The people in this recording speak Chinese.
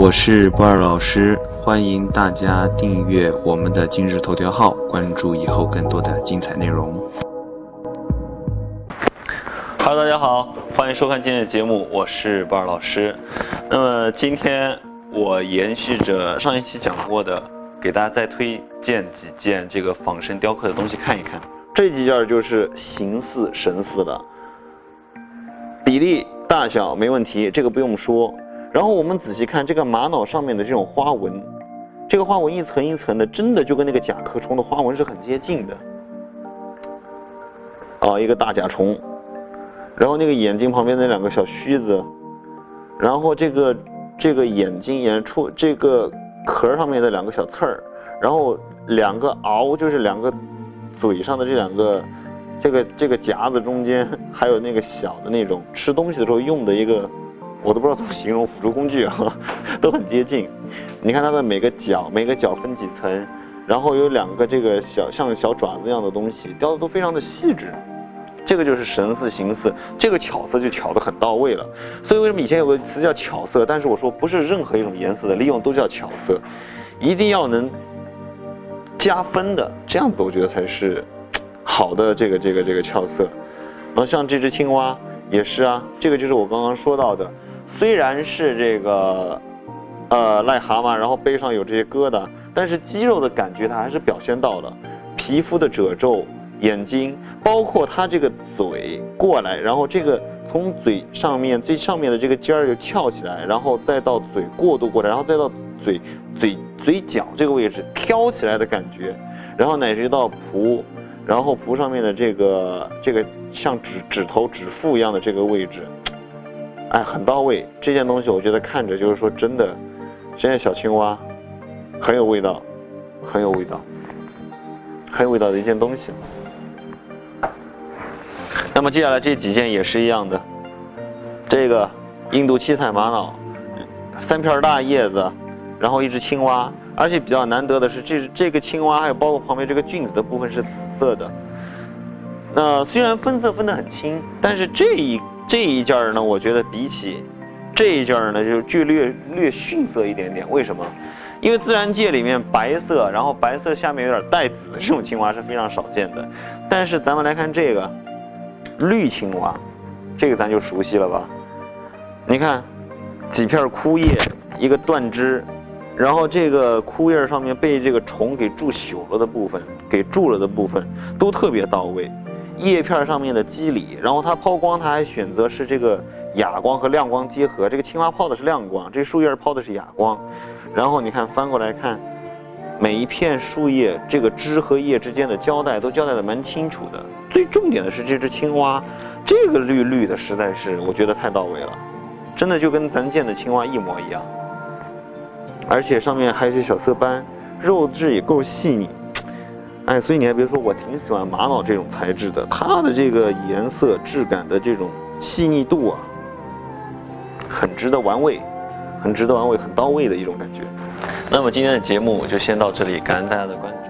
我是波尔老师，欢迎大家订阅我们的今日头条号，关注以后更多的精彩内容。Hello，大家好，欢迎收看今天的节目，我是波尔老师。那么今天我延续着上一期讲过的，给大家再推荐几件这个仿生雕刻的东西看一看。这几件就是形似神似的，比例大小没问题，这个不用说。然后我们仔细看这个玛瑙上面的这种花纹，这个花纹一层一层的，真的就跟那个甲壳虫的花纹是很接近的。啊，一个大甲虫，然后那个眼睛旁边那两个小须子，然后这个这个眼睛眼出这个壳上面的两个小刺儿，然后两个螯就是两个嘴上的这两个这个这个夹子中间还有那个小的那种吃东西的时候用的一个。我都不知道怎么形容辅助工具啊，都很接近。你看它的每个角，每个角分几层，然后有两个这个小像小爪子一样的东西，雕的都非常的细致。这个就是神似形似，这个巧色就巧得很到位了。所以为什么以前有个词叫巧色？但是我说不是任何一种颜色的利用都叫巧色，一定要能加分的，这样子我觉得才是好的这个这个这个俏色。然后像这只青蛙也是啊，这个就是我刚刚说到的。虽然是这个，呃，癞蛤蟆，然后背上有这些疙瘩，但是肌肉的感觉它还是表现到了，皮肤的褶皱、眼睛，包括它这个嘴过来，然后这个从嘴上面最上面的这个尖儿就翘起来，然后再到嘴过渡过来，然后再到嘴嘴嘴角这个位置挑起来的感觉，然后乃至到蹼，然后蹼上面的这个这个像指指头指腹一样的这个位置。哎，很到位。这件东西我觉得看着就是说真的，这件小青蛙很有味道，很有味道，很有味道的一件东西。那么接下来这几件也是一样的，这个印度七彩玛瑙，三片大叶子，然后一只青蛙，而且比较难得的是，这这个青蛙还有包括旁边这个菌子的部分是紫色的。那虽然分色分得很清，但是这一。这一件儿呢，我觉得比起这一件儿呢，就就略略逊色一点点。为什么？因为自然界里面白色，然后白色下面有点带紫的这种青蛙是非常少见的。但是咱们来看这个绿青蛙，这个咱就熟悉了吧？你看几片枯叶，一个断枝，然后这个枯叶上面被这个虫给蛀朽了的部分，给蛀了的部分都特别到位。叶片上面的肌理，然后它抛光，它还选择是这个哑光和亮光结合。这个青蛙抛的是亮光，这树叶抛的是哑光。然后你看翻过来看，每一片树叶这个枝和叶之间的交代都交代的蛮清楚的。最重点的是这只青蛙，这个绿绿的实在是我觉得太到位了，真的就跟咱见的青蛙一模一样。而且上面还有些小色斑，肉质也够细腻。哎，所以你还别说，我挺喜欢玛瑙这种材质的，它的这个颜色质感的这种细腻度啊，很值得玩味，很值得玩味，很到位的一种感觉。那么今天的节目就先到这里，感恩大家的关注。